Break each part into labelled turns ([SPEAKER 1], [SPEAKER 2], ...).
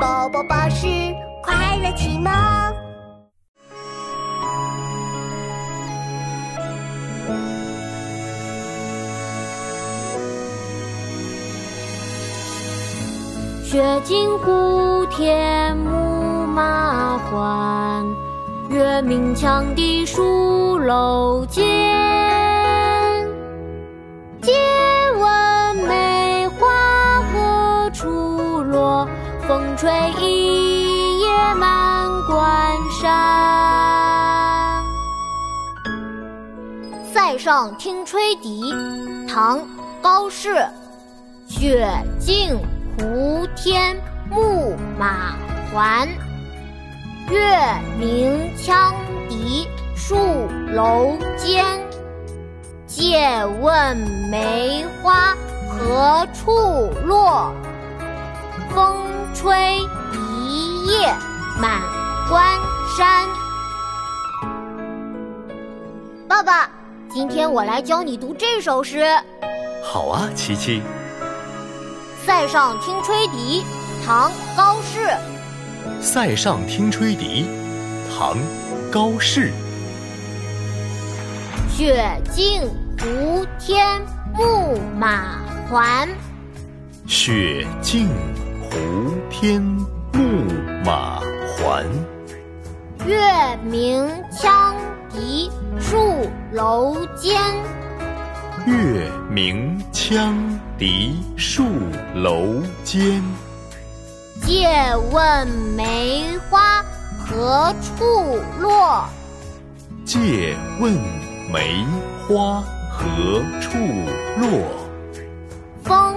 [SPEAKER 1] 宝宝巴士快乐启蒙。
[SPEAKER 2] 雪尽胡天牧马还，月明羌笛戍楼间。吹一夜满关山。
[SPEAKER 3] 《塞上听吹笛》唐·高适，雪尽。胡天牧马还，月明羌笛戍楼间。借问梅花何处落？风吹一夜满关山。爸爸，今天我来教你读这首诗。
[SPEAKER 4] 好啊，琪琪。
[SPEAKER 3] 《塞上听吹笛》唐·高适。
[SPEAKER 4] 《塞上听吹笛》唐·高适。
[SPEAKER 3] 雪尽胡天牧马还。
[SPEAKER 4] 雪尽胡天牧马还。
[SPEAKER 3] 月明羌笛戍楼间。
[SPEAKER 4] 月明羌笛戍楼间。
[SPEAKER 3] 借问梅花何处落？
[SPEAKER 4] 借问梅花何处落？
[SPEAKER 3] 风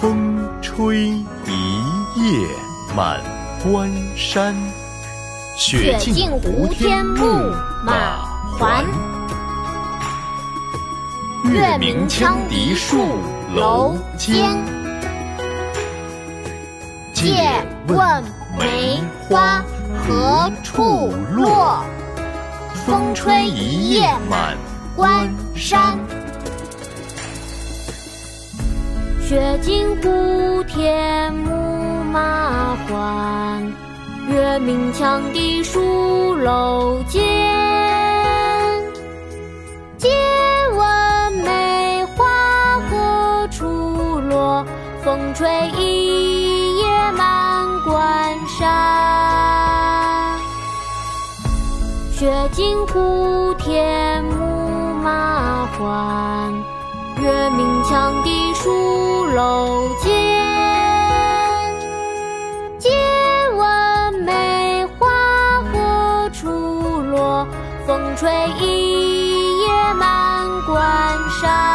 [SPEAKER 4] 风吹一夜满关山。
[SPEAKER 3] 雪尽胡天牧马还，月明羌笛戍楼间。借问梅花何处落？风吹一夜满关山。
[SPEAKER 2] 雪尽胡天牧马还。月明羌笛戍楼间，借问梅花何处落？风吹一夜满关山。雪尽胡天牧马还，月明羌笛戍吹一夜满关山。